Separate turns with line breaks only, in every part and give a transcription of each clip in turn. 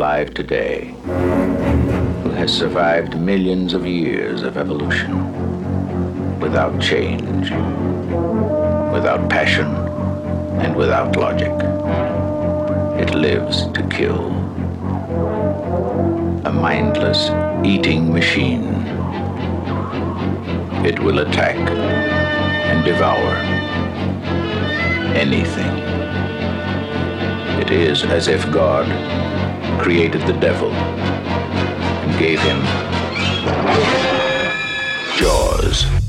alive today who has survived millions of years of evolution without change, without passion, and without logic. It lives to kill. A mindless eating machine. It will attack and devour anything. It is as if God created the devil and gave him jaws.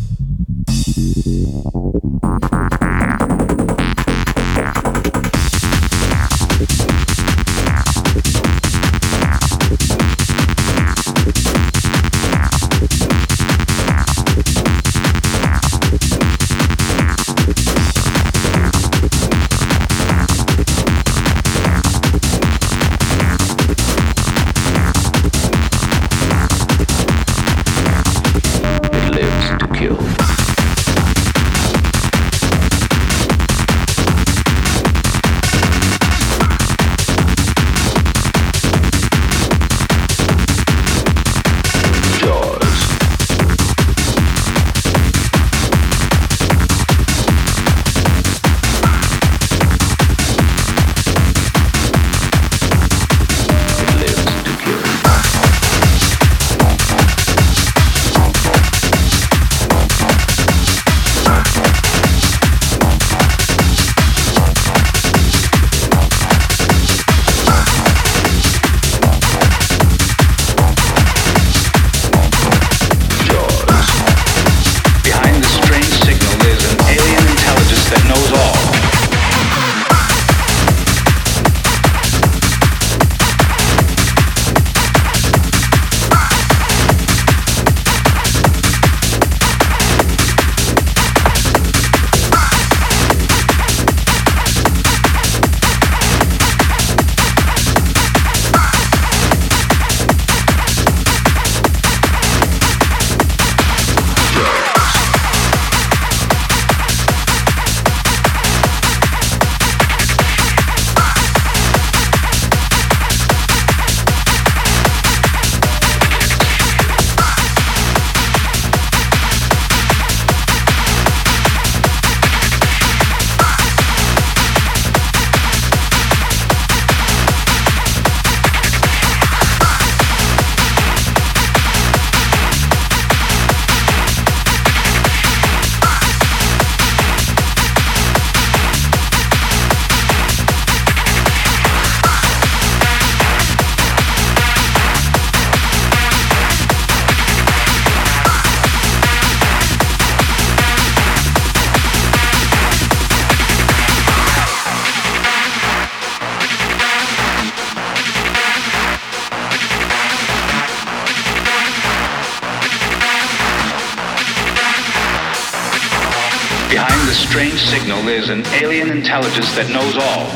That knows all.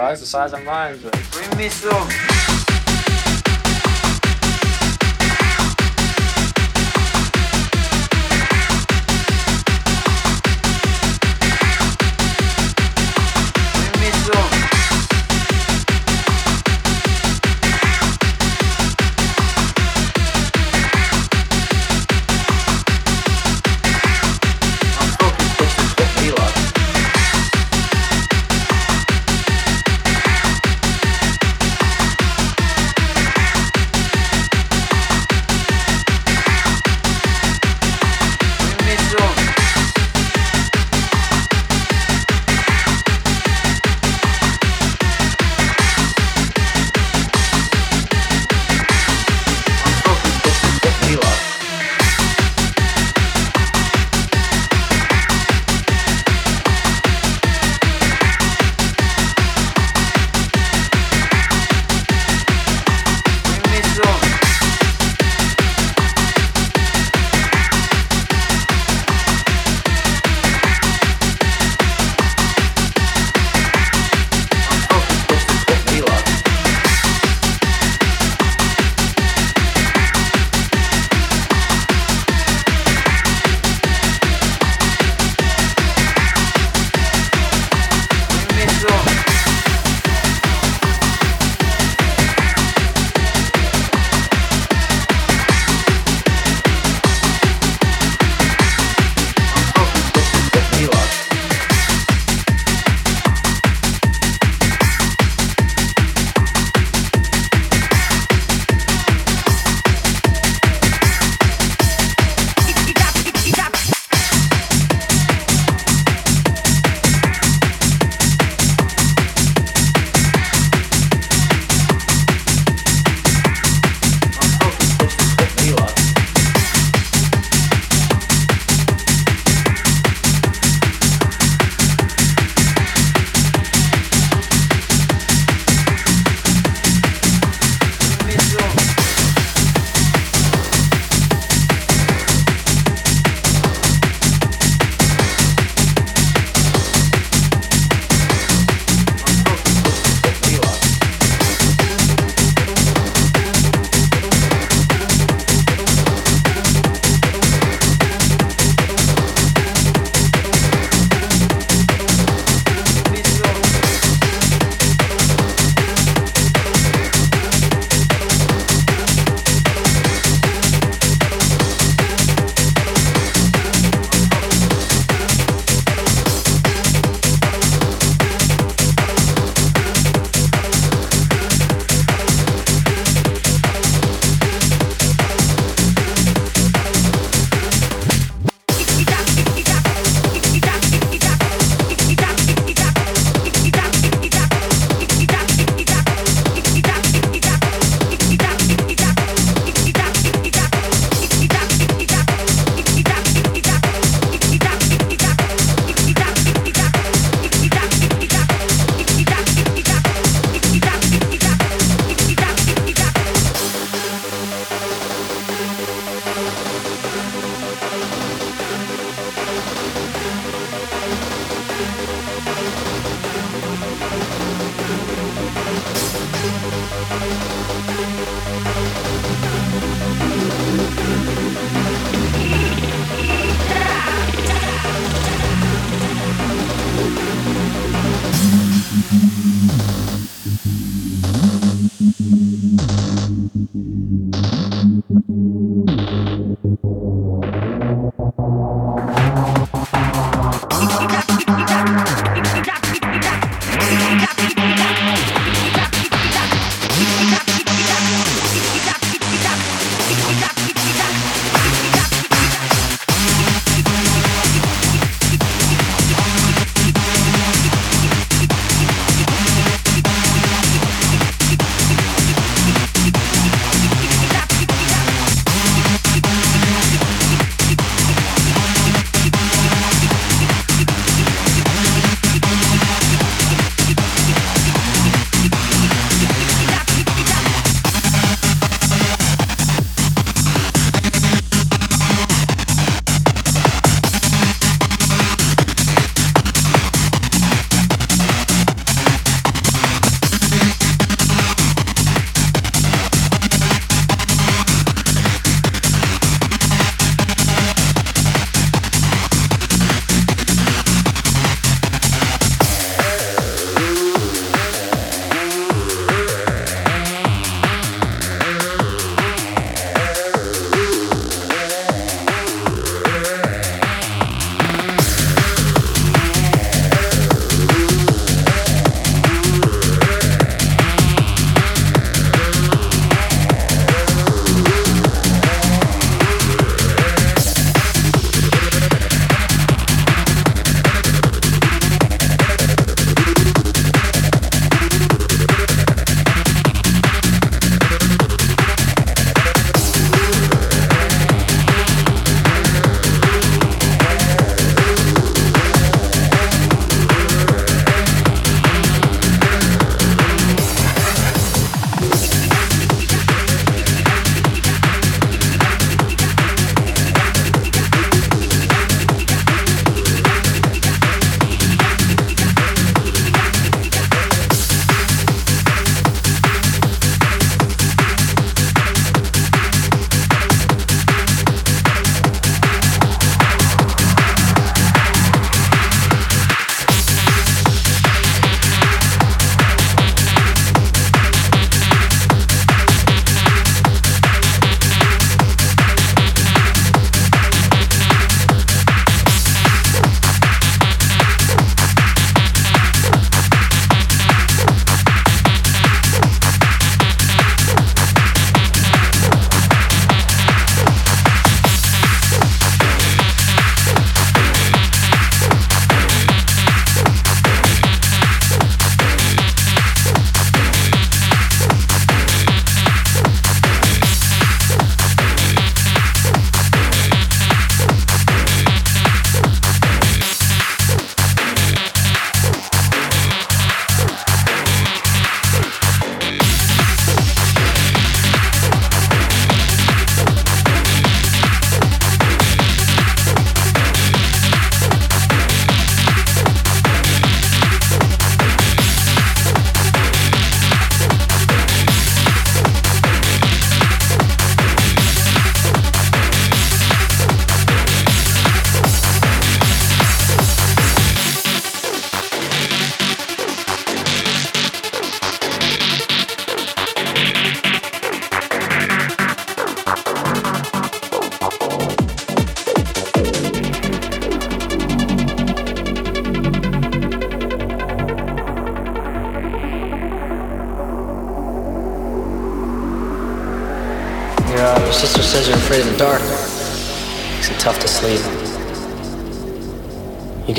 Twice the size of mine. But...
Bring me some.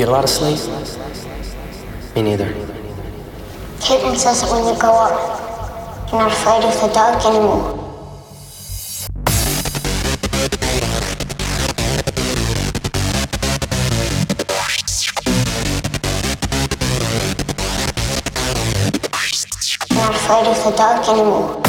Get a lot of sleep? Me neither.
Caitlin says that when you grow up, you're not afraid of the dark anymore. You're not afraid of the dark anymore.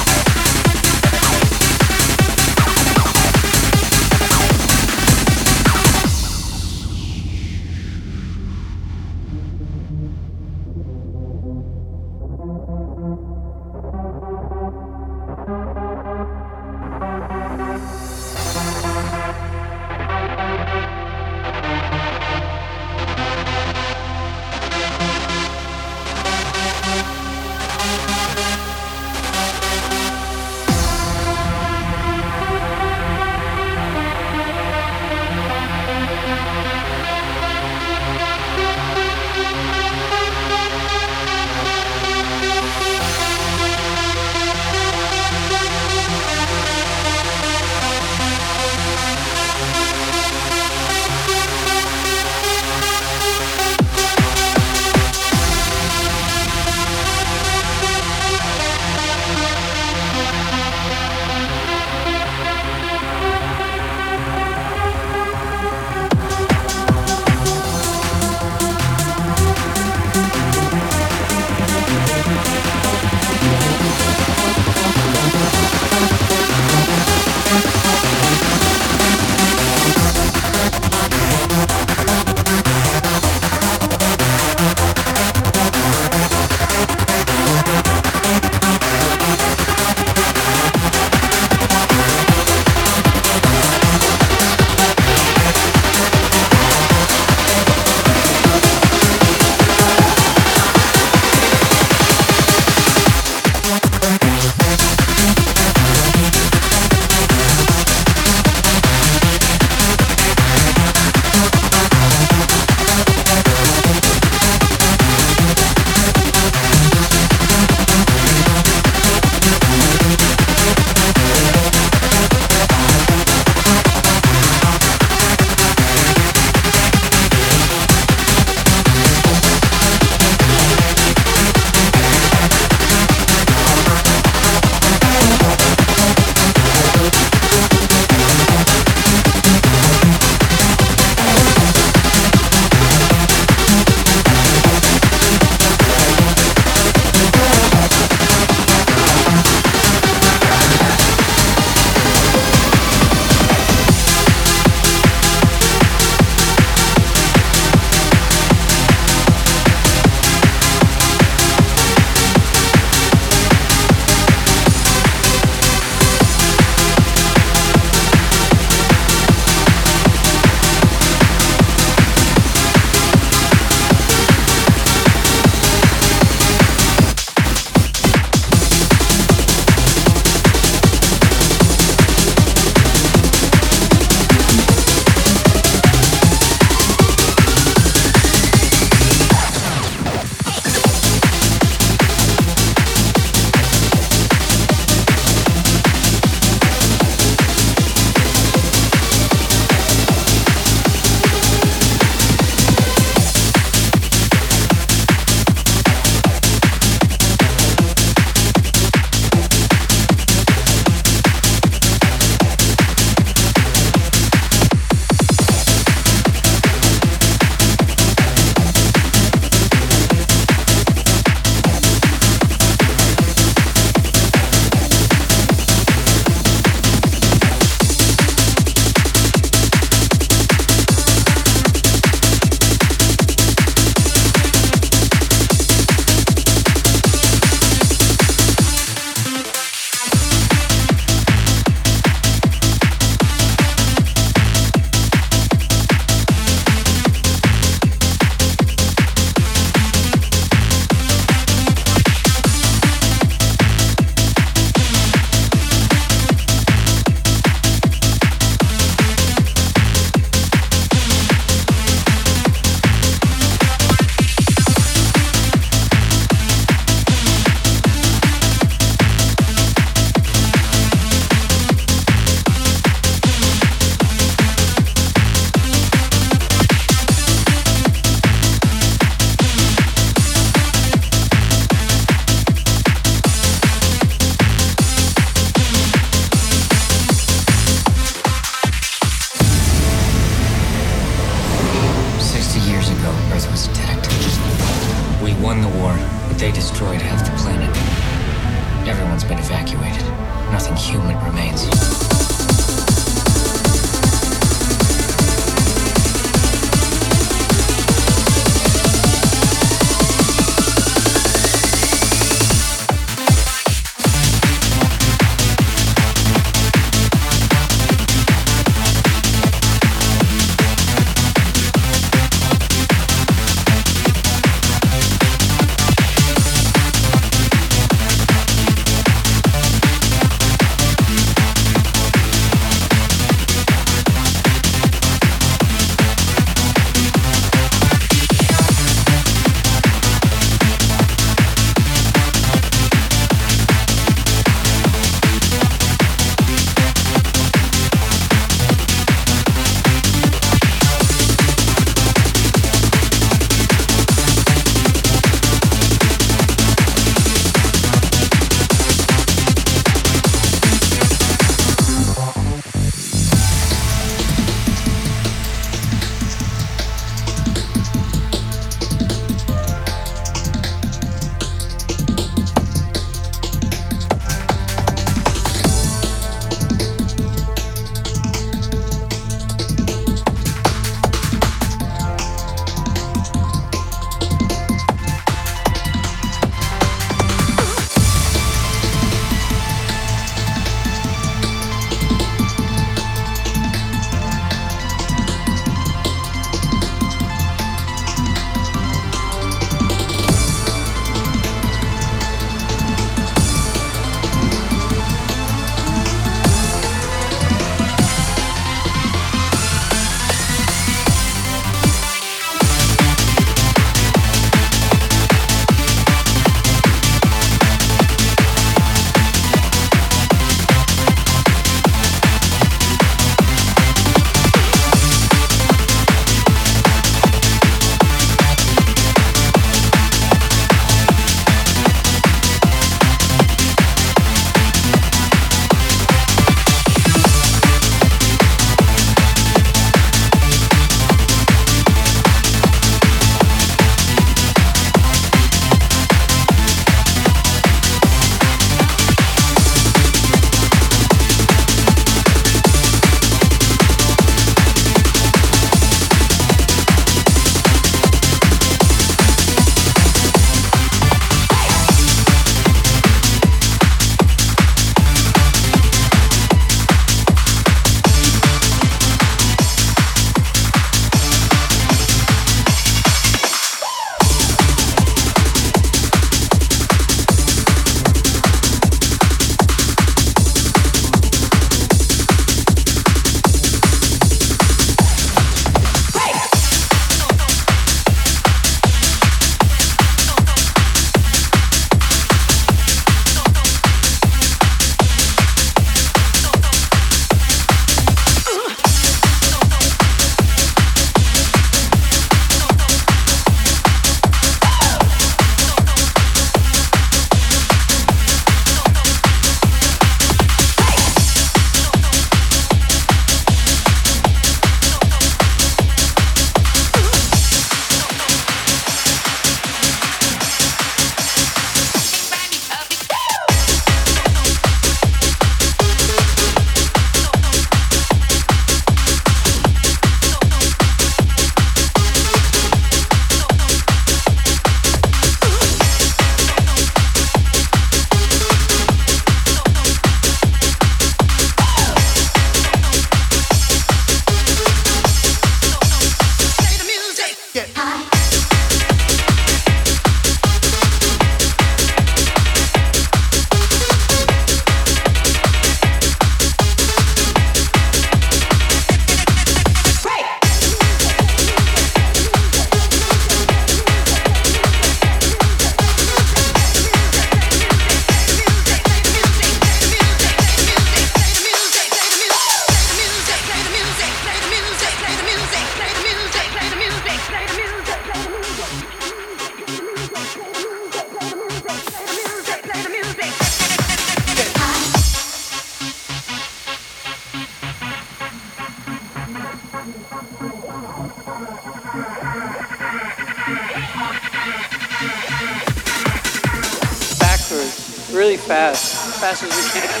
Really fast, fast as we can.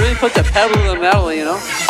really put the pedal to the metal, you know.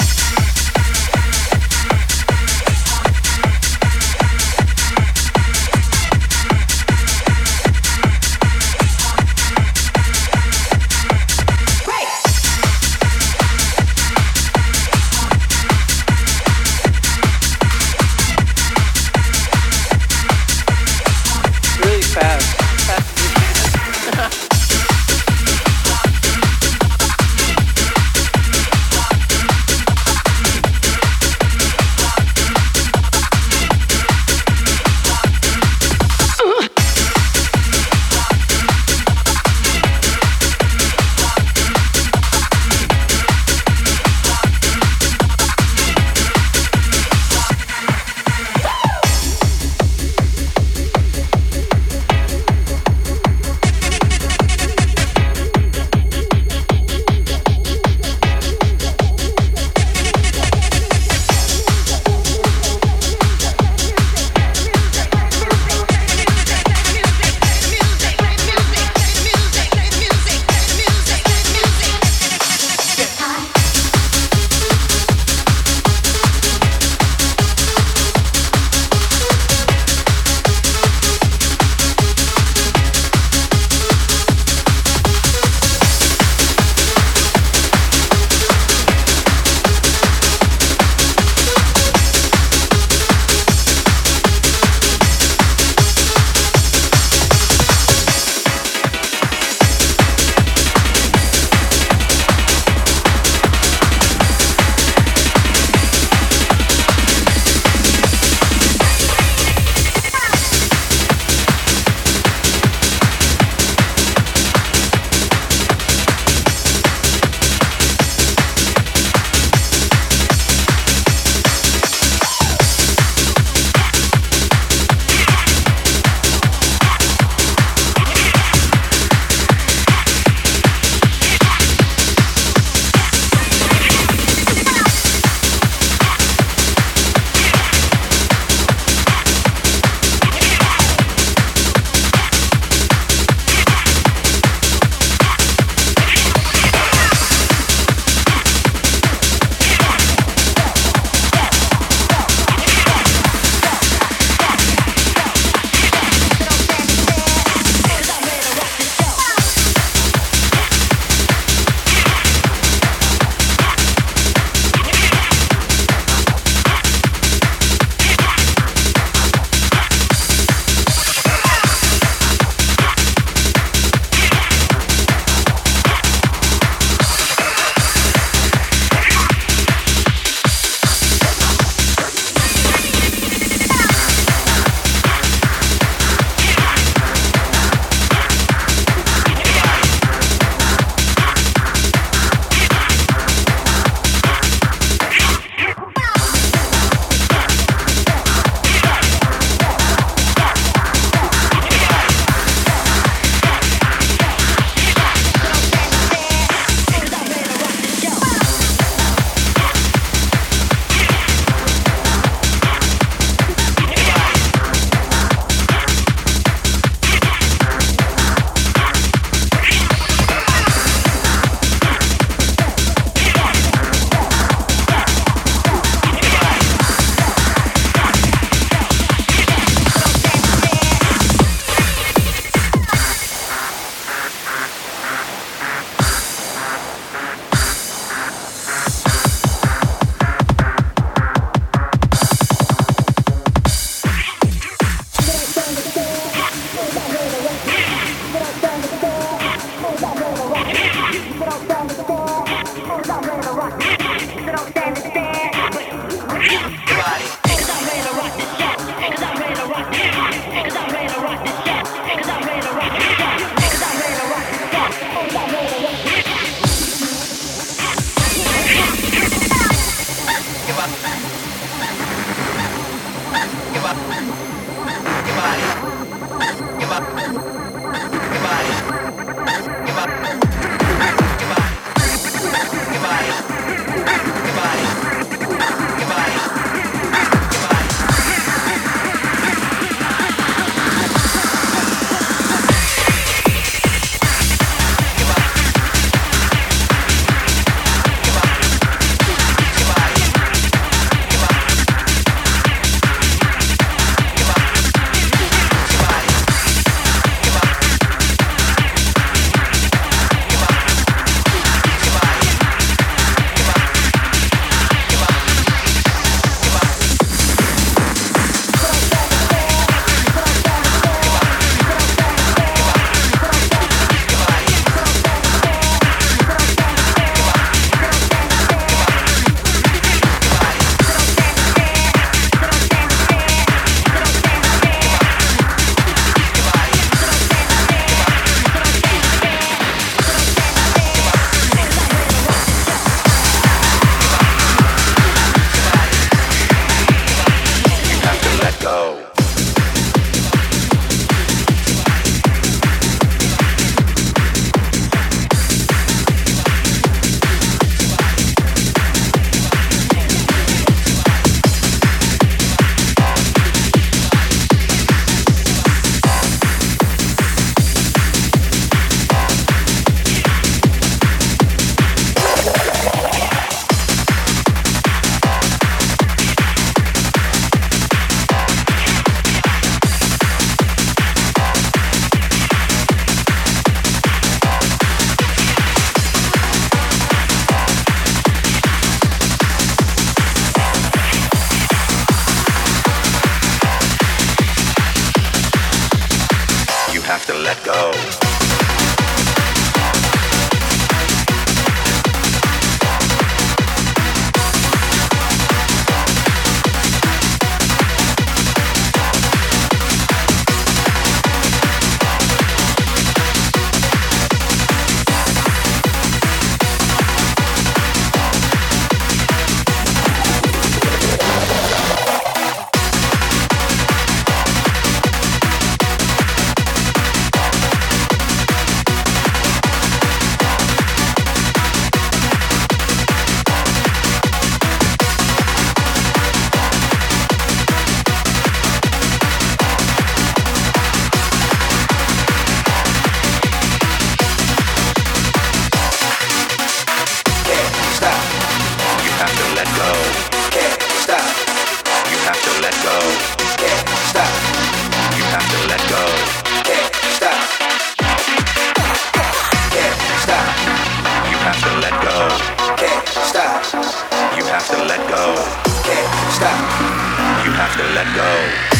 Let go.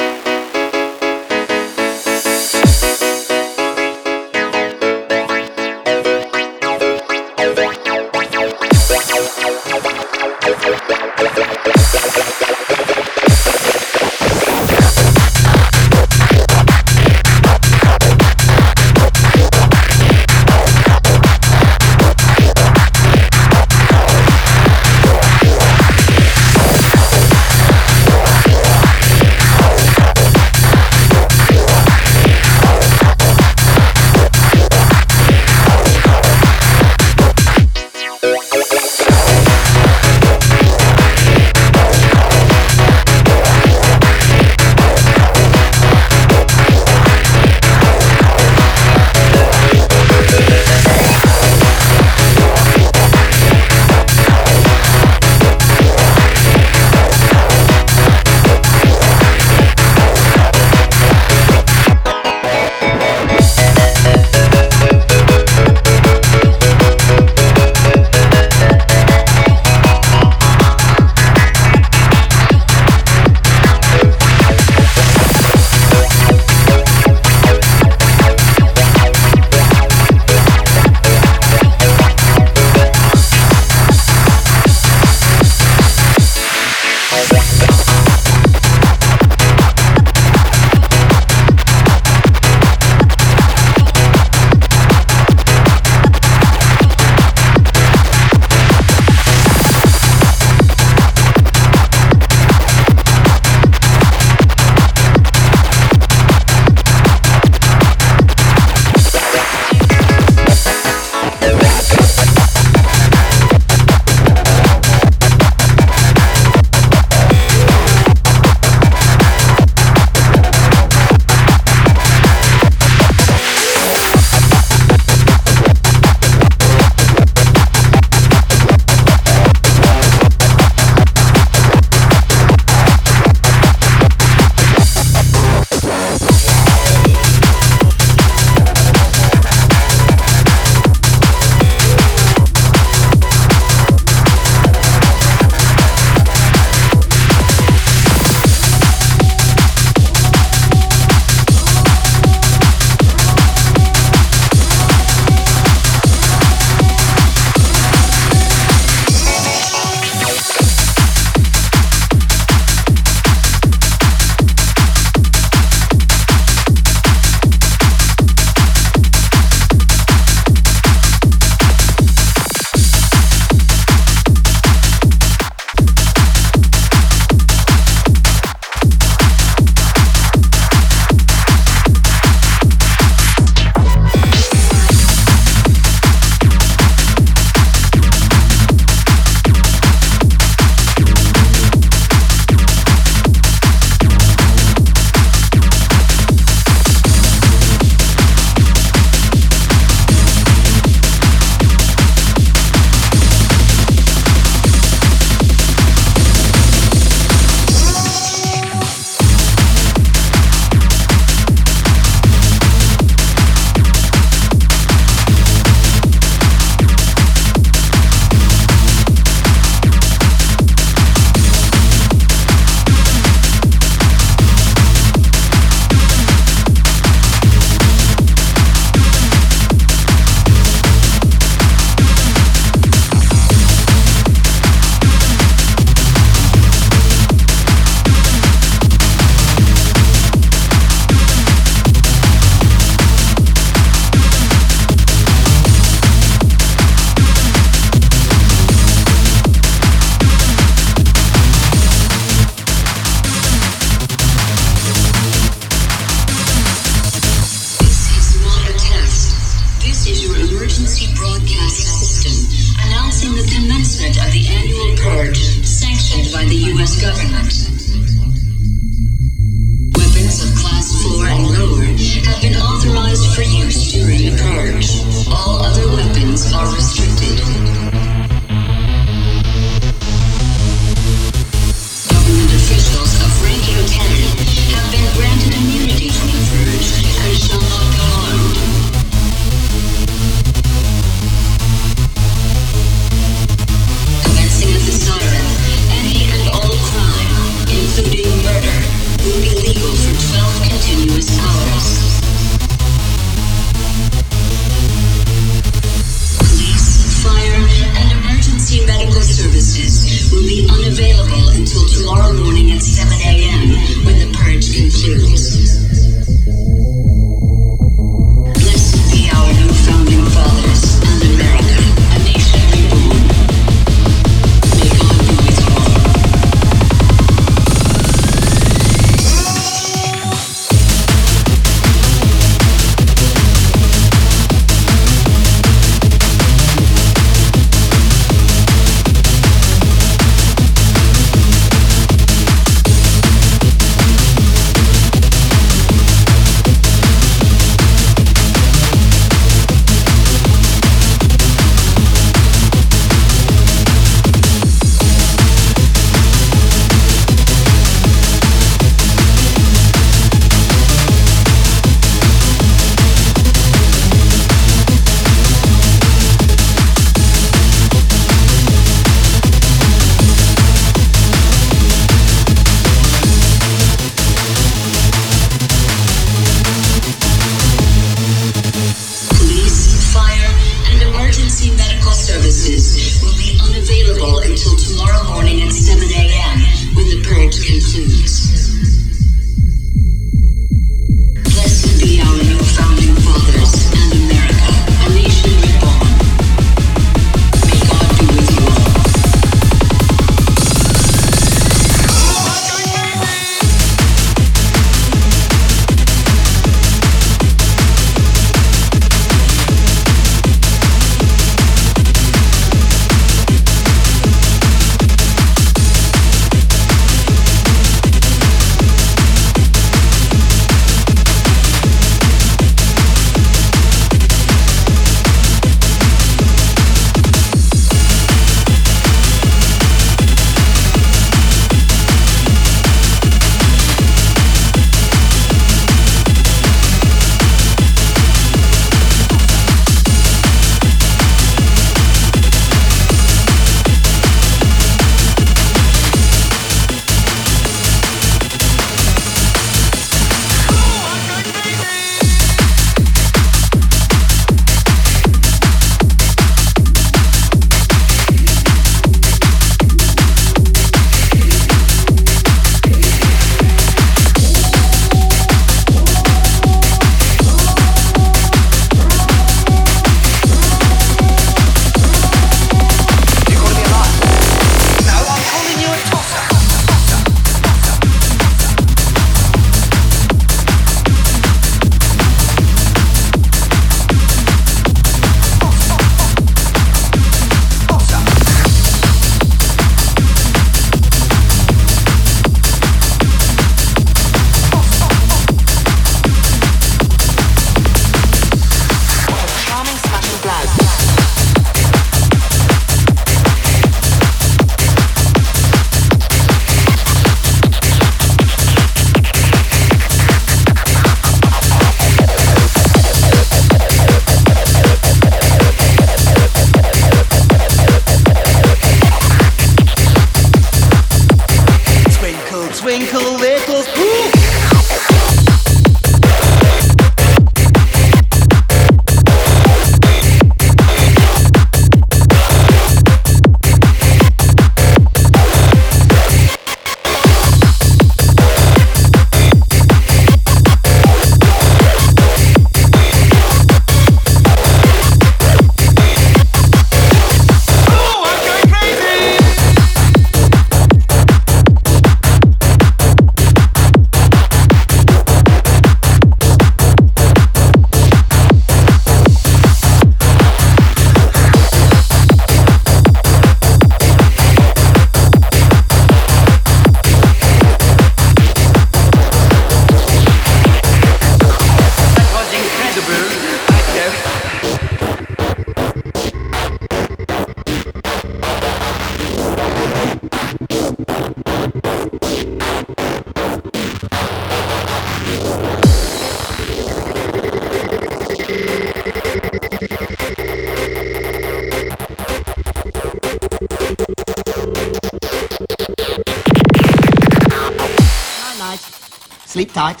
Sleep tight.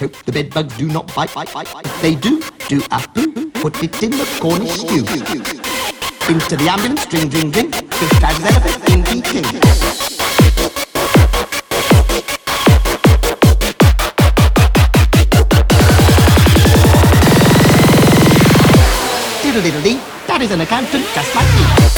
Hope the bed bugs do not bite. bite, bite, bite. If they do, do a poo. Put it in the Cornish stew. Into the ambulance, dring, dring, dring. Fish tags elephant in Peking. Diddle-diddle-dee, that is an accountant just like me.